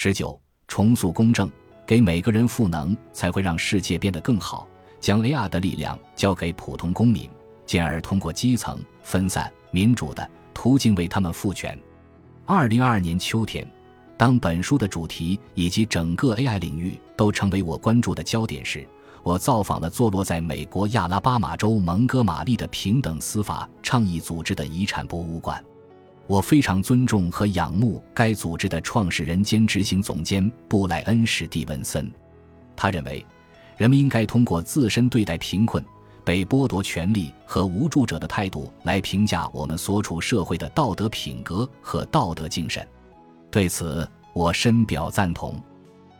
十九，重塑公正，给每个人赋能，才会让世界变得更好。将 AI 的力量交给普通公民，进而通过基层、分散、民主的途径为他们赋权。二零二二年秋天，当本书的主题以及整个 AI 领域都成为我关注的焦点时，我造访了坐落在美国亚拉巴马州蒙哥马利的平等司法倡议组织的遗产博物馆。我非常尊重和仰慕该组织的创始人兼执行总监布莱恩·史蒂文森。他认为，人们应该通过自身对待贫困、被剥夺权利和无助者的态度来评价我们所处社会的道德品格和道德精神。对此，我深表赞同。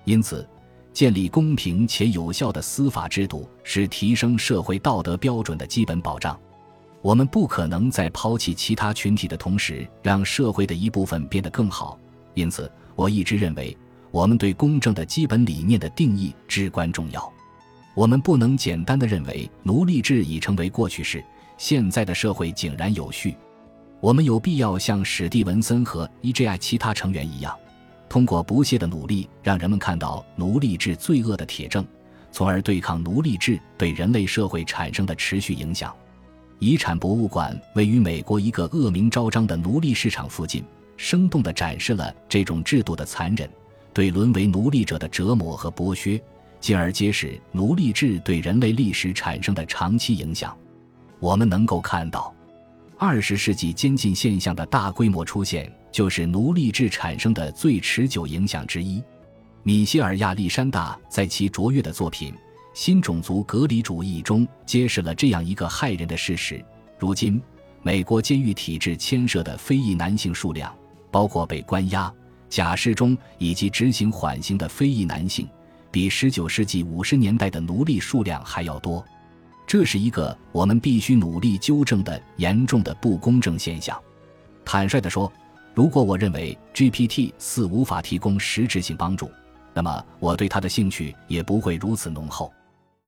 因此，建立公平且有效的司法制度是提升社会道德标准的基本保障。我们不可能在抛弃其他群体的同时，让社会的一部分变得更好。因此，我一直认为，我们对公正的基本理念的定义至关重要。我们不能简单的认为奴隶制已成为过去式，现在的社会井然有序。我们有必要像史蒂文森和 E.G.I 其他成员一样，通过不懈的努力，让人们看到奴隶制罪恶的铁证，从而对抗奴隶制对人类社会产生的持续影响。遗产博物馆位于美国一个恶名昭彰的奴隶市场附近，生动地展示了这种制度的残忍，对沦为奴隶者的折磨和剥削，进而揭示奴隶制对人类历史产生的长期影响。我们能够看到，二十世纪监禁现象的大规模出现，就是奴隶制产生的最持久影响之一。米歇尔·亚历山大在其卓越的作品。新种族隔离主义中揭示了这样一个骇人的事实：如今，美国监狱体制牵涉的非裔男性数量，包括被关押、假释中以及执行缓刑的非裔男性，比19世纪50年代的奴隶数量还要多。这是一个我们必须努力纠正的严重的不公正现象。坦率地说，如果我认为 GPT-4 无法提供实质性帮助，那么我对它的兴趣也不会如此浓厚。